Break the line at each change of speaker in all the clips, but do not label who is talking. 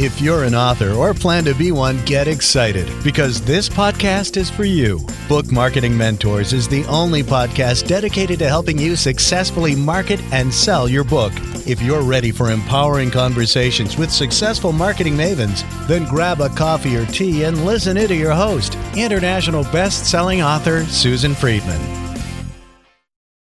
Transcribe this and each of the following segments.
If you're an author or plan to be one, get excited because this podcast is for you. Book Marketing Mentors is the only podcast dedicated to helping you successfully market and sell your book. If you're ready for empowering conversations with successful marketing mavens, then grab a coffee or tea and listen in to your host, international best-selling author Susan Friedman.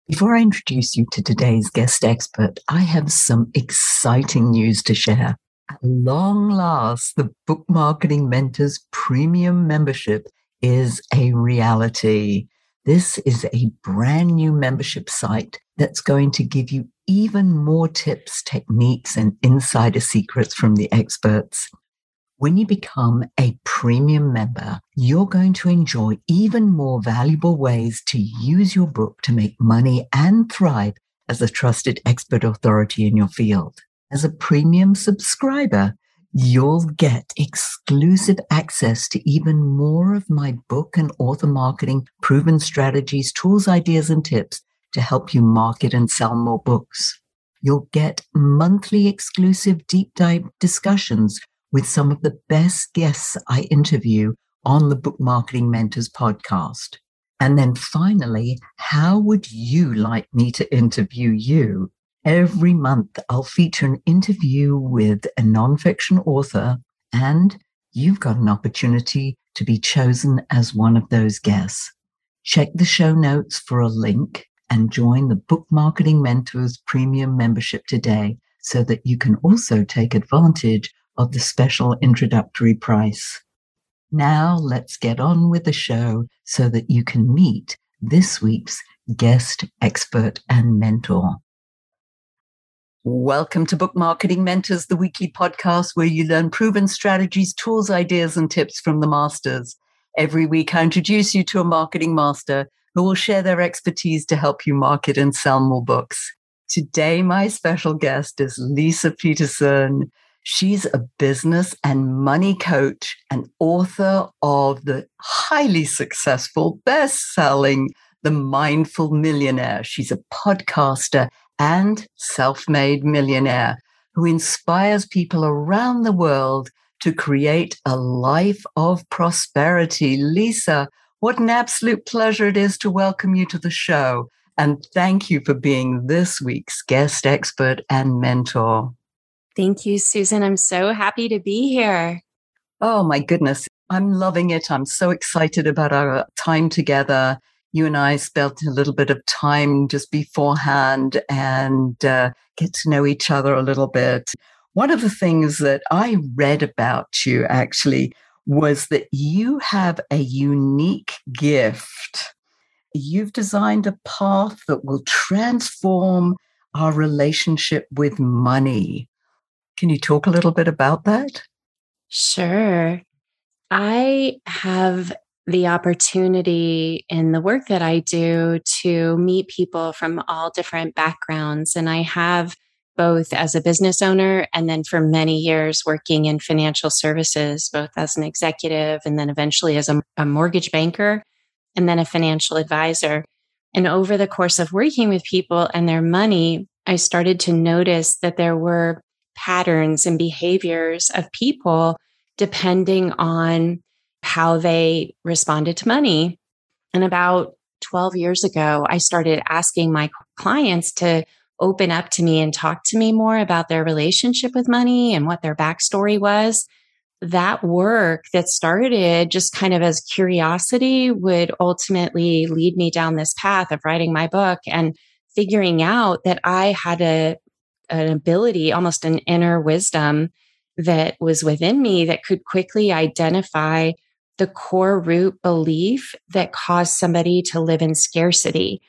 Before I introduce you to today's guest expert, I have some exciting news to share. At long last, the Book Marketing Mentors Premium membership is a reality. This is a brand new membership site that's going to give you even more tips, techniques, and insider secrets from the experts. When you become a premium member, you're going to enjoy even more valuable ways to use your book to make money and thrive as a trusted expert authority in your field. As a premium subscriber, you'll get exclusive access to even more of my book and author marketing proven strategies, tools, ideas, and tips to help you market and sell more books. You'll get monthly exclusive deep dive discussions with some of the best guests I interview on the Book Marketing Mentors podcast. And then finally, how would you like me to interview you? Every month, I'll feature an interview with a nonfiction author, and you've got an opportunity to be chosen as one of those guests. Check the show notes for a link and join the Book Marketing Mentors Premium membership today so that you can also take advantage of the special introductory price. Now let's get on with the show so that you can meet this week's guest expert and mentor. Welcome to Book Marketing Mentors, the weekly podcast where you learn proven strategies, tools, ideas, and tips from the masters. Every week, I introduce you to a marketing master who will share their expertise to help you market and sell more books. Today, my special guest is Leisa Peterson. She's a business and money coach and author of the highly successful, best selling The Mindful Millionaire. She's a podcaster and self made millionaire who inspires people around the world to create a life of prosperity. Leisa, what an absolute pleasure it is to welcome you to the show. And thank you for being this week's guest expert and mentor.
Thank you, Susan. I'm so happy to be here.
Oh, my goodness. I'm loving it. I'm so excited about our time together you and I spent a little bit of time just beforehand and uh, get to know each other a little bit. One of the things that I read about you actually was that you have a unique gift. You've designed a path that will transform our relationship with money. Can you talk a little bit about that?
Sure. I have the opportunity in the work that I do to meet people from all different backgrounds. And I have both as a business owner and then for many years working in financial services, both as an executive and then eventually as a, a mortgage banker and then a financial advisor. And over the course of working with people and their money, I started to notice that there were patterns and behaviors of people depending on how they responded to money. And about 12 years ago, I started asking my clients to open up to me and talk to me more about their relationship with money and what their backstory was. That work that started just kind of as curiosity would ultimately lead me down this path of writing my book and figuring out that I had a, an ability, almost an inner wisdom that was within me that could quickly identify the core root belief that caused somebody to live in scarcity.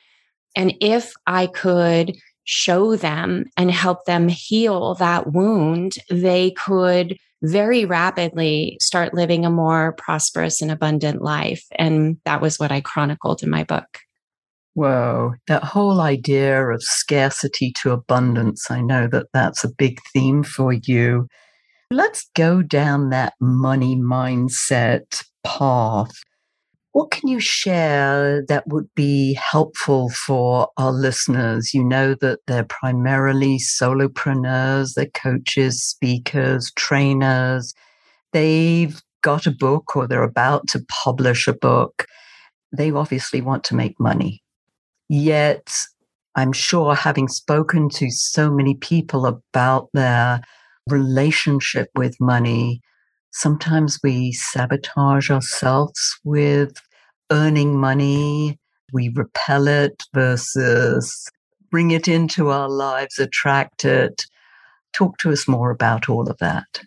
And if I could show them and help them heal that wound, they could very rapidly start living a more prosperous and abundant life. And that was what I chronicled in my book.
Whoa, that whole idea of scarcity to abundance, I know that that's a big theme for you. Let's go down that money mindset path. What can you share that would be helpful for our listeners? You know that they're primarily solopreneurs, they're coaches, speakers, trainers. They've got a book or they're about to publish a book. They obviously want to make money. Yet, I'm sure having spoken to so many people about their relationship with money, sometimes we sabotage ourselves with earning money. We repel it versus bring it into our lives, attract it. Talk to us more about all of that.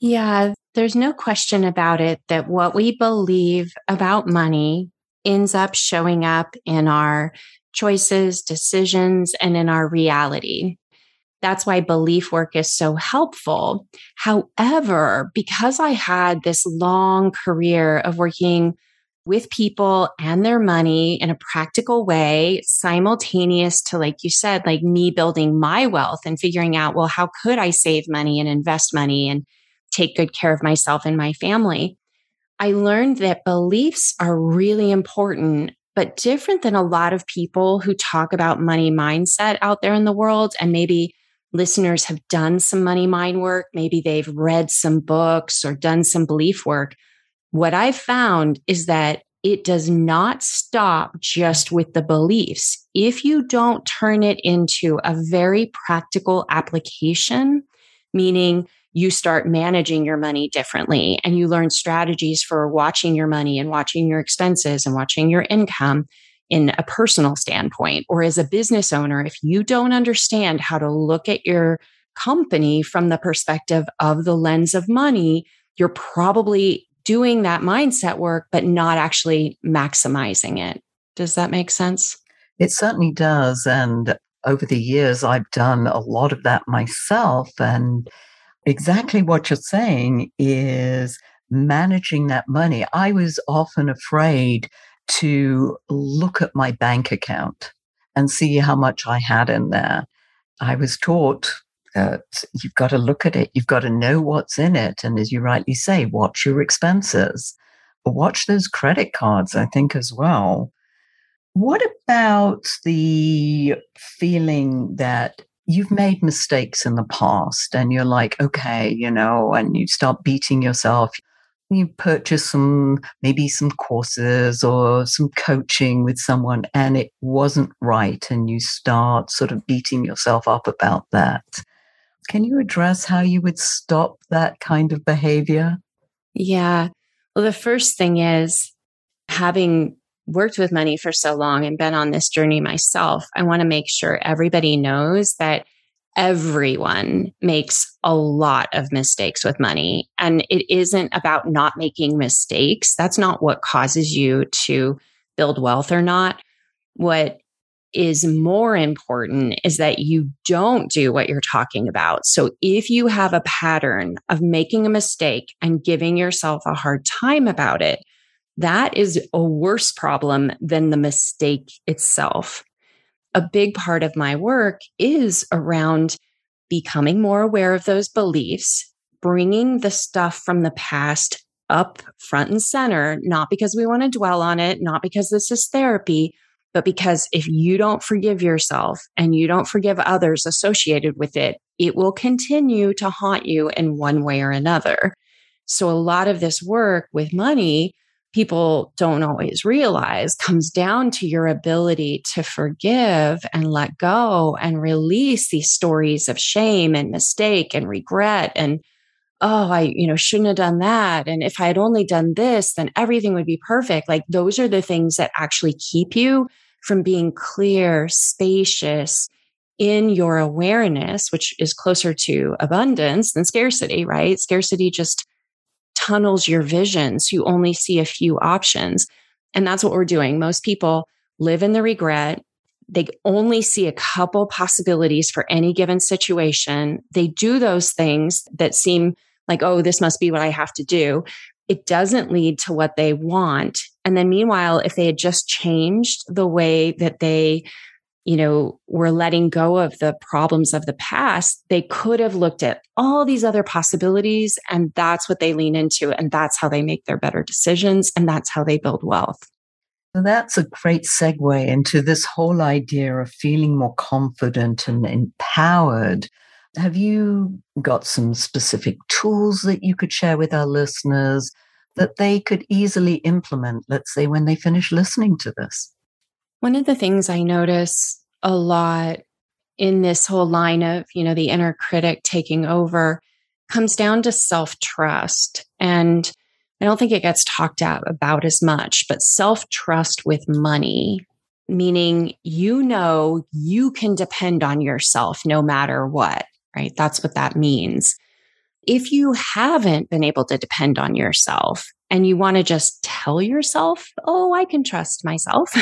Yeah, there's no question about it that what we believe about money ends up showing up in our choices, decisions, and in our reality. That's why belief work is so helpful. However, because I had this long career of working with people and their money in a practical way, simultaneous to, like you said, like me building my wealth and figuring out, well, how could I save money and invest money and take good care of myself and my family? I learned that beliefs are really important, but different than a lot of people who talk about money mindset out there in the world and maybe listeners have done some money mind work, maybe they've read some books or done some belief work. What I've found is that it does not stop just with the beliefs. If you don't turn it into a very practical application, meaning you start managing your money differently and you learn strategies for watching your money and watching your expenses and watching your income in a personal standpoint or as a business owner, if you don't understand how to look at your company from the perspective of the lens of money, you're probably doing that mindset work, but not actually maximizing it. Does that make sense?
It certainly does. And over the years, I've done a lot of that myself. And exactly what you're saying is managing that money. I was often afraid to look at my bank account and see how much I had in there. I was taught that you've got to look at it, you've got to know what's in it. And as you rightly say, watch your expenses, watch those credit cards, I think, as well. What about the feeling that you've made mistakes in the past and you're like, okay, you know, and you start beating yourself? You purchase some maybe some courses or some coaching with someone and it wasn't right and you start sort of beating yourself up about that. Can you address how you would stop that kind of behavior?
Yeah. Well the first thing is having worked with money for so long and been on this journey myself i want to make sure everybody knows that everyone makes a lot of mistakes with money. And it isn't about not making mistakes. That's not what causes you to build wealth or not. What is more important is that you don't do what you're talking about. So if you have a pattern of making a mistake and giving yourself a hard time about it, that is a worse problem than the mistake itself a big part of my work is around becoming more aware of those beliefs, bringing the stuff from the past up front and center, not because we want to dwell on it, not because this is therapy, but because if you don't forgive yourself and you don't forgive others associated with it, it will continue to haunt you in one way or another. So, a lot of this work with money people don't always realize comes down to your ability to forgive and let go and release these stories of shame and mistake and regret and oh i you know shouldn't have done that. And if i had only done this then everything would be perfect. Like those are the things that actually keep you from being clear spacious in your awareness which is closer to abundance than scarcity right? Scarcity just tunnels your vision. So you only see a few options. And that's what we're doing. Most people live in the regret. They only see a couple possibilities for any given situation. They do those things that seem like, oh, this must be what I have to do. It doesn't lead to what they want. And then meanwhile, if they had just changed the way that they you know, were letting go of the problems of the past, they could have looked at all these other possibilities. And that's what they lean into. And that's how they make their better decisions. And that's how they build wealth.
So that's a great segue into this whole idea of feeling more confident and empowered. Have you got some specific tools that you could share with our listeners that they could easily implement, let's say, when they finish listening to this?
One of the things I notice a lot in this whole line of, you know, the inner critic taking over comes down to self trust. And I don't think it gets talked about as much, but self trust with money, meaning you know you can depend on yourself no matter what, right? That's what that means. If you haven't been able to depend on yourself, and you want to just tell yourself, oh, I can trust myself,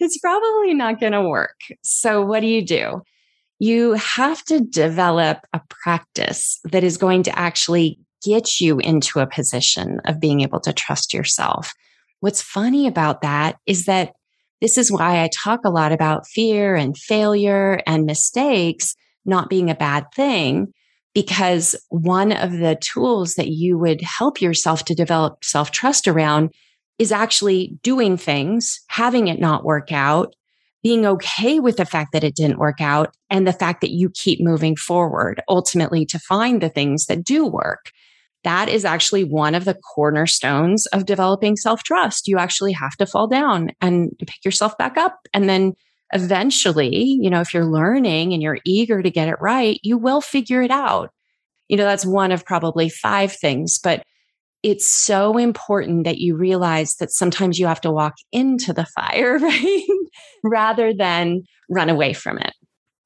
it's probably not going to work. So, what do you do? You have to develop a practice that is going to actually get you into a position of being able to trust yourself. What's funny about that is that this is why I talk a lot about fear and failure and mistakes not being a bad thing because one of the tools that you would help yourself to develop self trust around is actually doing things, having it not work out, being okay with the fact that it didn't work out and the fact that you keep moving forward ultimately to find the things that do work. That is actually one of the cornerstones of developing self trust. You actually have to fall down and pick yourself back up and then eventually, you know, if you're learning and you're eager to get it right, you will figure it out. You know, that's one of probably five things, but it's so important that you realize that sometimes you have to walk into the fire, right? Rather than run away from it.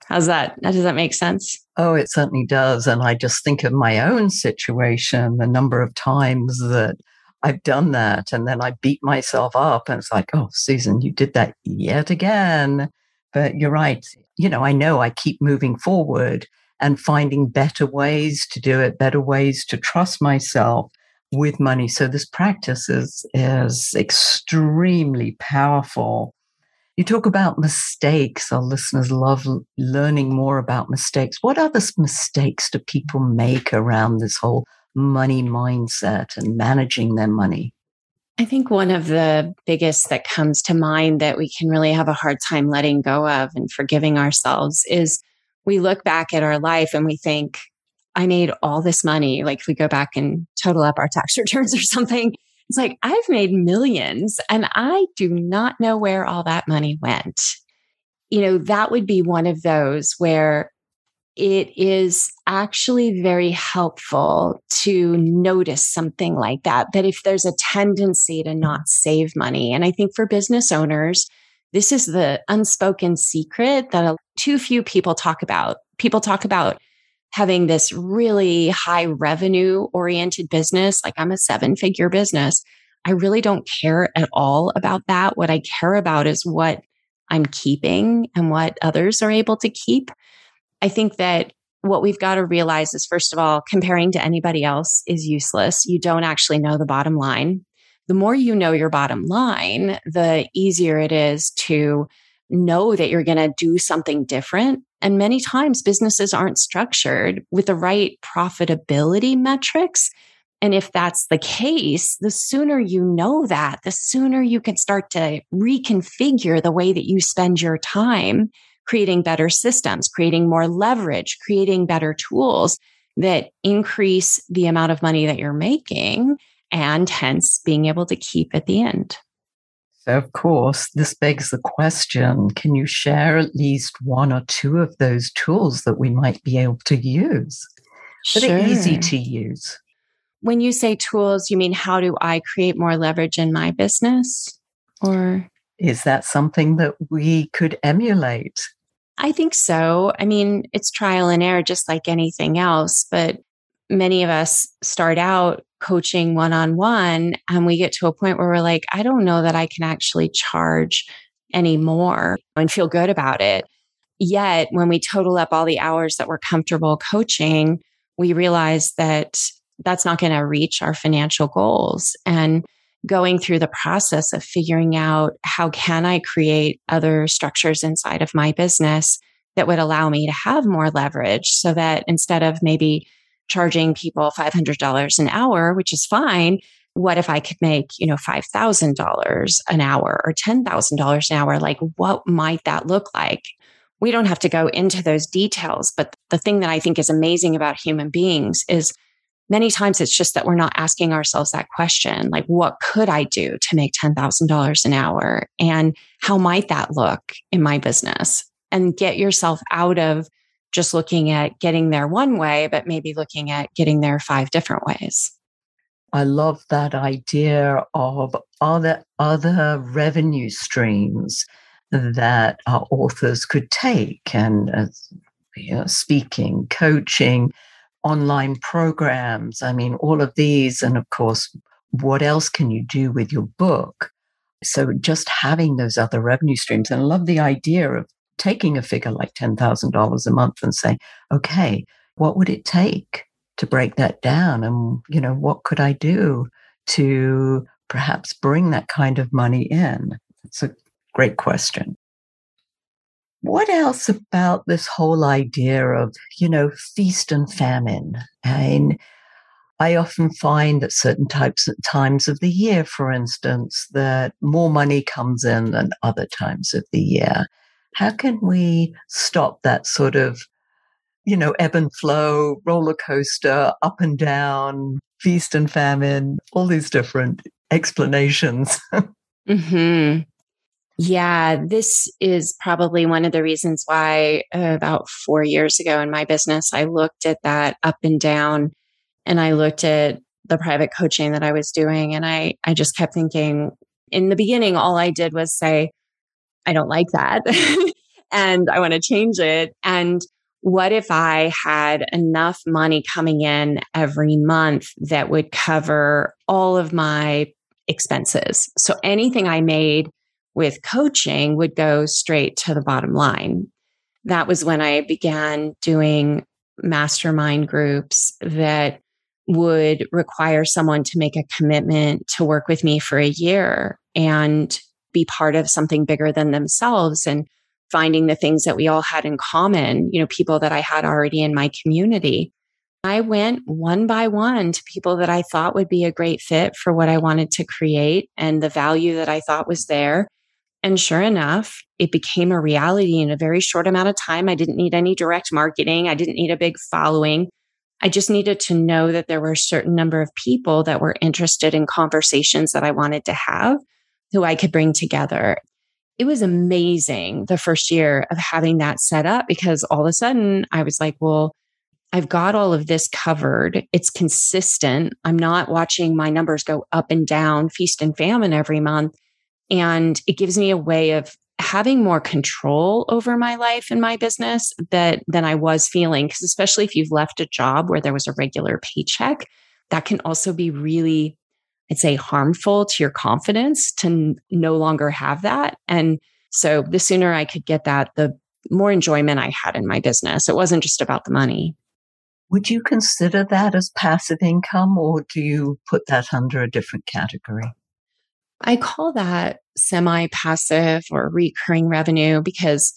How's that? Does that make sense?
Oh, it certainly does. And I just think of my own situation, the number of times that I've done that. And then I beat myself up and it's like, oh, Susan, you did that yet again. But you're right. You know, I know I keep moving forward and finding better ways to do it, better ways to trust myself with money. So this practice is, is extremely powerful. You talk about mistakes. Our listeners love learning more about mistakes. What other mistakes do people make around this whole money mindset and managing their money?
I think one of the biggest that comes to mind that we can really have a hard time letting go of and forgiving ourselves is we look back at our life and we think, I made all this money. Like if we go back and total up our tax returns or something, it's like, I've made millions and I do not know where all that money went. You know, that would be one of those where it is actually very helpful to notice something like that. That if there's a tendency to not save money, and I think for business owners, this is the unspoken secret that too few people talk about. People talk about having this really high revenue oriented business, like I'm a seven figure business. I really don't care at all about that. What I care about is what I'm keeping and what others are able to keep. I think that what we've got to realize is first of all, comparing to anybody else is useless. You don't actually know the bottom line. The more you know your bottom line, the easier it is to know that you're going to do something different. And many times businesses aren't structured with the right profitability metrics. And if that's the case, the sooner you know that, the sooner you can start to reconfigure the way that you spend your time creating better systems, creating more leverage, creating better tools that increase the amount of money that you're making and hence being able to keep at the end.
So, of course, this begs the question can you share at least one or two of those tools that we might be able to use that sure. are easy to use?
When you say tools, you mean how do I create more leverage in my business? Or
is that something that we could emulate?
I think so. I mean, it's trial and error, just like anything else. But many of us start out coaching one on one, and we get to a point where we're like, I don't know that I can actually charge anymore and feel good about it. Yet, when we total up all the hours that we're comfortable coaching, we realize that that's not going to reach our financial goals. And going through the process of figuring out how can I create other structures inside of my business that would allow me to have more leverage so that instead of maybe charging people $500 an hour, which is fine, what if I could make, you know, $5,000 an hour or $10,000 an hour? Like, what might that look like? We don't have to go into those details, but the thing that I think is amazing about human beings is many times it's just that we're not asking ourselves that question like what could i do to make $10,000 an hour? And how might that look in my business? And get yourself out of just looking at getting there one way but maybe looking at getting there five different ways.
I love that idea of are there other revenue streams that our authors could take? And uh, speaking coaching online programs. I mean, all of these. And of course, what else can you do with your book? So just having those other revenue streams. And I love the idea of taking a figure like $10,000 a month and saying, okay, what would it take to break that down? And, you know, what could I do to perhaps bring that kind of money in? It's a great question. What else about this whole idea of, you know, feast and famine? And I often find at certain types of times of the year, for instance, that more money comes in than other times of the year. How can we stop that sort of, you know, ebb and flow, roller coaster, up and down, feast and famine, all these different explanations?
hmm yeah, this is probably one of the reasons why uh, about four years ago in my business, I looked at that up and down and I looked at the private coaching that I was doing. And I, I just kept thinking in the beginning, all I did was say, I don't like that and I want to change it. And what if I had enough money coming in every month that would cover all of my expenses? So anything I made with coaching would go straight to the bottom line. That was when I began doing mastermind groups that would require someone to make a commitment to work with me for a year and be part of something bigger than themselves and finding the things that we all had in common, you know, people that I had already in my community. I went one by one to people that I thought would be a great fit for what I wanted to create and the value that I thought was there. And sure enough, it became a reality in a very short amount of time. I didn't need any direct marketing. I didn't need a big following. I just needed to know that there were a certain number of people that were interested in conversations that I wanted to have who I could bring together. It was amazing the first year of having that set up because all of a sudden I was like, well, I've got all of this covered. It's consistent. I'm not watching my numbers go up and down, feast and famine every month. And it gives me a way of having more control over my life and my business that than I was feeling. Cause especially if you've left a job where there was a regular paycheck, that can also be really, I'd say harmful to your confidence to n- no longer have that. And so the sooner I could get that, the more enjoyment I had in my business. It wasn't just about the money.
Would you consider that as passive income or do you put that under a different category?
I call that semi passive or recurring revenue because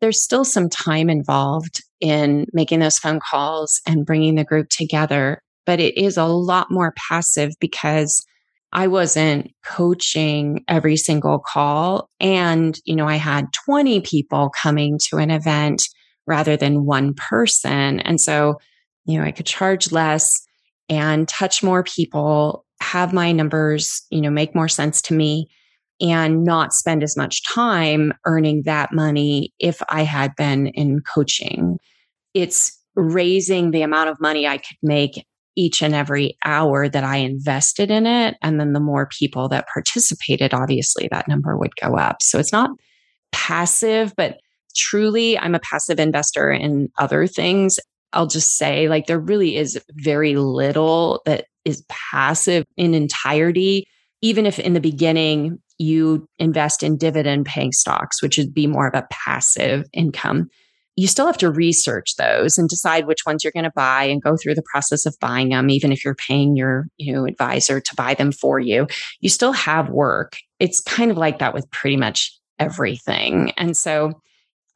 there's still some time involved in making those phone calls and bringing the group together. But it is a lot more passive because I wasn't coaching every single call. And, you know, I had 20 people coming to an event rather than one person. And so, you know, I could charge less and touch more people have my numbers, you know, make more sense to me and not spend as much time earning that money if I had been in coaching. It's raising the amount of money I could make each and every hour that I invested in it. And then the more people that participated, obviously that number would go up. So it's not passive, but truly I'm a passive investor in other things. I'll just say like there really is very little that is passive in entirety, even if in the beginning you invest in dividend paying stocks, which would be more of a passive income. you still have to research those and decide which ones you're going to buy and go through the process of buying them even if you're paying your you know advisor to buy them for you. You still have work. It's kind of like that with pretty much everything. And so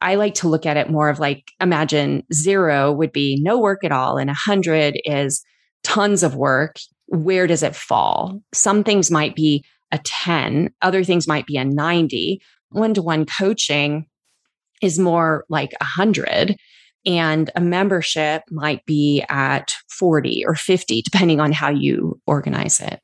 i like to look at it more of like imagine zero would be no work at all and 100 is tons of work where does it fall mm-hmm. some things might be a 10 other things might be a 90 one-to-one coaching is more like a hundred and a membership might be at 40 or 50 depending on how you organize it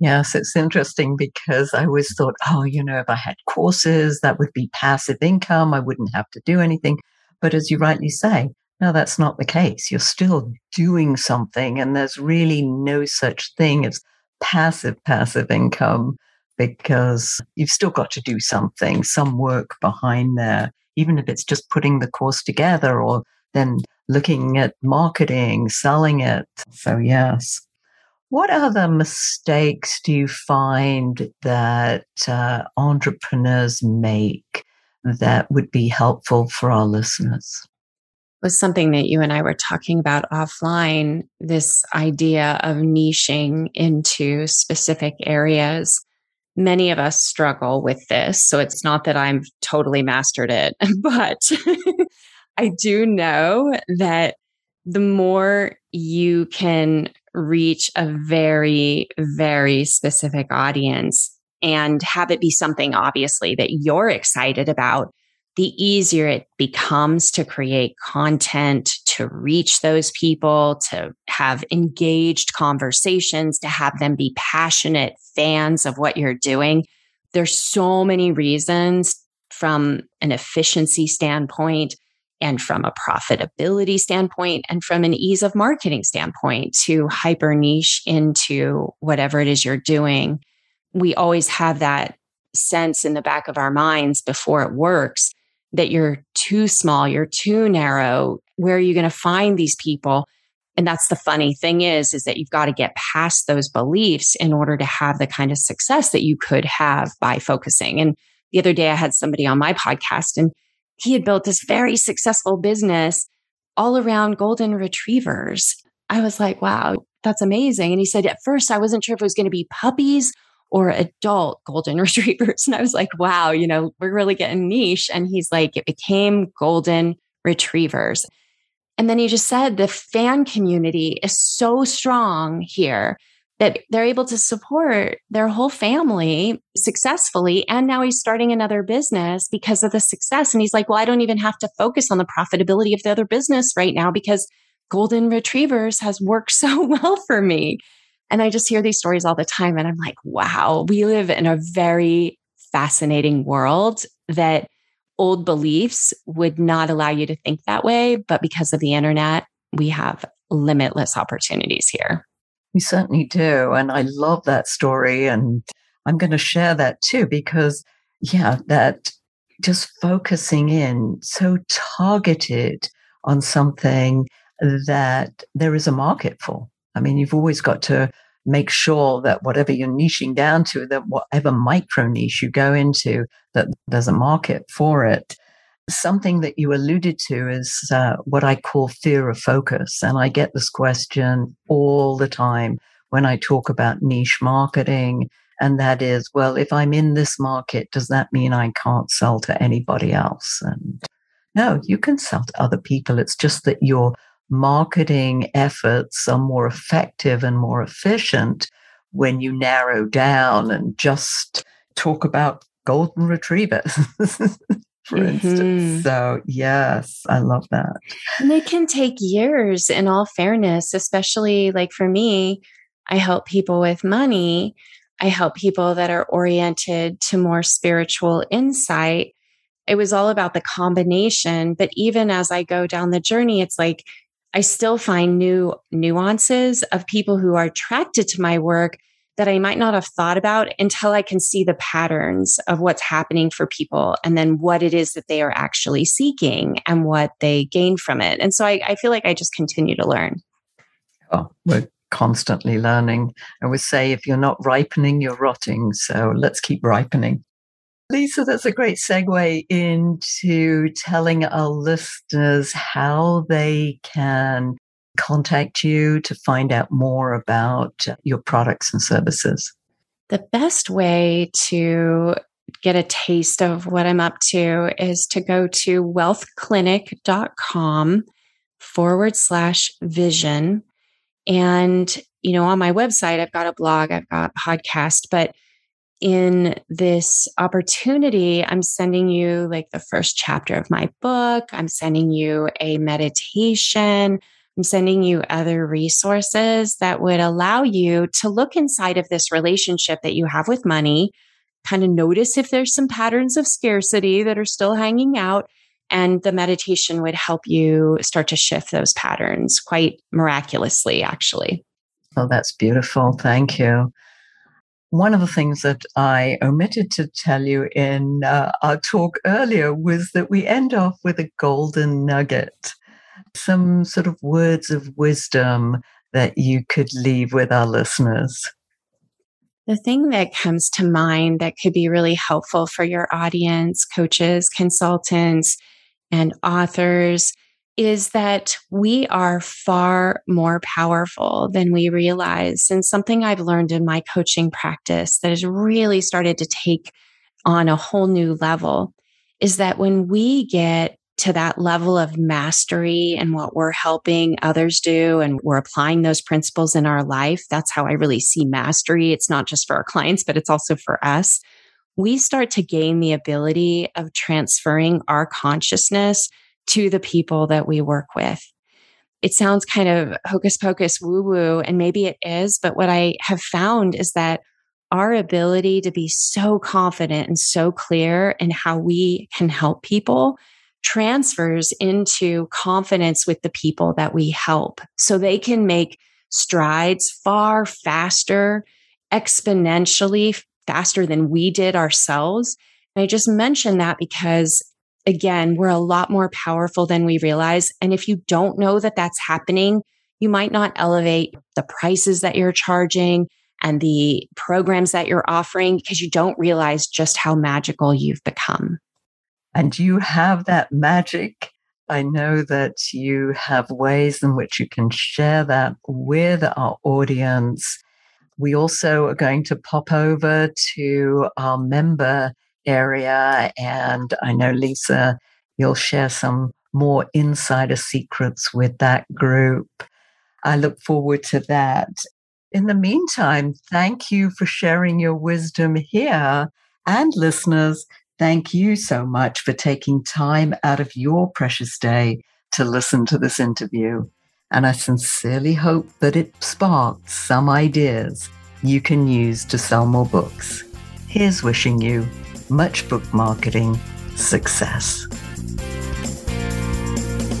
Yes, it's interesting because I always thought, oh, you know, if I had courses, that would be passive income. I wouldn't have to do anything. But as you rightly say, no, that's not the case. You're still doing something, and there's really no such thing as passive, passive income because you've still got to do something, some work behind there even if it's just putting the course together or then looking at marketing, selling it. So, yes. What other mistakes do you find that uh, entrepreneurs make that would be helpful for our listeners?
Was something that you and I were talking about offline this idea of niching into specific areas many of us struggle with this. So it's not that I'm totally mastered it, but I do know that the more you can reach a very, very specific audience and have it be something obviously that you're excited about, the easier it becomes to create content, to reach those people, to have engaged conversations, to have them be passionate fans of what you're doing. There's so many reasons from an efficiency standpoint and from a profitability standpoint and from an ease of marketing standpoint to hyper niche into whatever it is you're doing. We always have that sense in the back of our minds before it works that you're too small, you're too narrow. Where are you going to find these people? And that's the funny thing is, is that you've got to get past those beliefs in order to have the kind of success that you could have by focusing. And the other day I had somebody on my podcast and he had built this very successful business all around golden retrievers. I was like, wow, that's amazing. And he said, at first I wasn't sure if it was going to be puppies or adult golden retrievers. And I was like, wow, you know, we're really getting niche. And he's like, it became golden retrievers. And then he just said the fan community is so strong here that they're able to support their whole family successfully. And now he's starting another business because of the success. And he's like, well, I don't even have to focus on the profitability of the other business right now because golden retrievers has worked so well for me. And I just hear these stories all the time. And I'm like, wow, we live in a very fascinating world that old beliefs would not allow you to think that way. But because of the internet, we have limitless opportunities here.
We certainly do. And I love that story. And I'm going to share that too, because, yeah, that just focusing in so targeted on something that there is a market for. I mean, you've always got to make sure that whatever you're niching down to, that whatever micro niche you go into, that there's a market for it. Something that you alluded to is uh, what I call fear of focus. And I get this question all the time when I talk about niche marketing. And that is, well, if I'm in this market, does that mean I can't sell to anybody else? And no, you can sell to other people. It's just that you're marketing efforts are more effective and more efficient when you narrow down and just talk about golden retrievers. for mm-hmm. instance. So, yes, I love that.
And they can take years, in all fairness, especially like for me, I help people with money. I help people that are oriented to more spiritual insight. It was all about the combination. But even as I go down the journey, it's like I still find new nuances of people who are attracted to my work that I might not have thought about until I can see the patterns of what's happening for people and then what it is that they are actually seeking and what they gain from it. And so I, I feel like I just continue to learn.
Oh, we're constantly learning. I would say if you're not ripening, you're rotting. So let's keep ripening. Leisa, that's a great segue into telling our listeners how they can contact you to find out more about your products and services.
The best way to get a taste of what I'm up to is to go to wealthclinic.com forward slash vision. And, you know, on my website, I've got a blog, I've got a podcast, but in this opportunity, I'm sending you like the first chapter of my book. I'm sending you a meditation. I'm sending you other resources that would allow you to look inside of this relationship that you have with money, kind of notice if there's some patterns of scarcity that are still hanging out. And the meditation would help you start to shift those patterns quite miraculously, actually.
Oh, that's beautiful. Thank you. One of the things that I omitted to tell you in uh, our talk earlier was that we end off with a golden nugget, some sort of words of wisdom that you could leave with our listeners.
The thing that comes to mind that could be really helpful for your audience, coaches, consultants, and authors is that we are far more powerful than we realize. And something I've learned in my coaching practice that has really started to take on a whole new level is that when we get to that level of mastery and what we're helping others do and we're applying those principles in our life, that's how I really see mastery. It's not just for our clients, but it's also for us. We start to gain the ability of transferring our consciousness to the people that we work with. It sounds kind of hocus pocus woo woo, and maybe it is, but what I have found is that our ability to be so confident and so clear in how we can help people transfers into confidence with the people that we help so they can make strides far faster, exponentially faster than we did ourselves. And I just mention that because again, we're a lot more powerful than we realize. And if you don't know that that's happening, you might not elevate the prices that you're charging and the programs that you're offering because you don't realize just how magical you've become.
And you have that magic. I know that you have ways in which you can share that with our audience. We also are going to pop over to our member area. And I know, Leisa, you'll share some more insider secrets with that group. I look forward to that. In the meantime, thank you for sharing your wisdom here. And listeners, thank you so much for taking time out of your precious day to listen to this interview. And I sincerely hope that it sparked some ideas you can use to sell more books. Here's wishing you much book marketing success.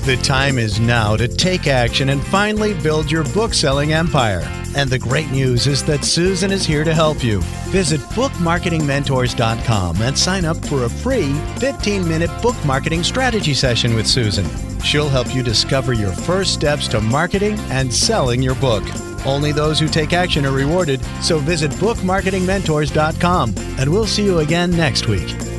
The time is now to take action and finally build your book selling empire. And the great news is that Susan is here to help you. Visit bookmarketingmentors.com and sign up for a free 15 minute book marketing strategy session with Susan. She'll help you discover your first steps to marketing and selling your book. Only those who take action are rewarded, so visit bookmarketingmentors.com and we'll see you again next week.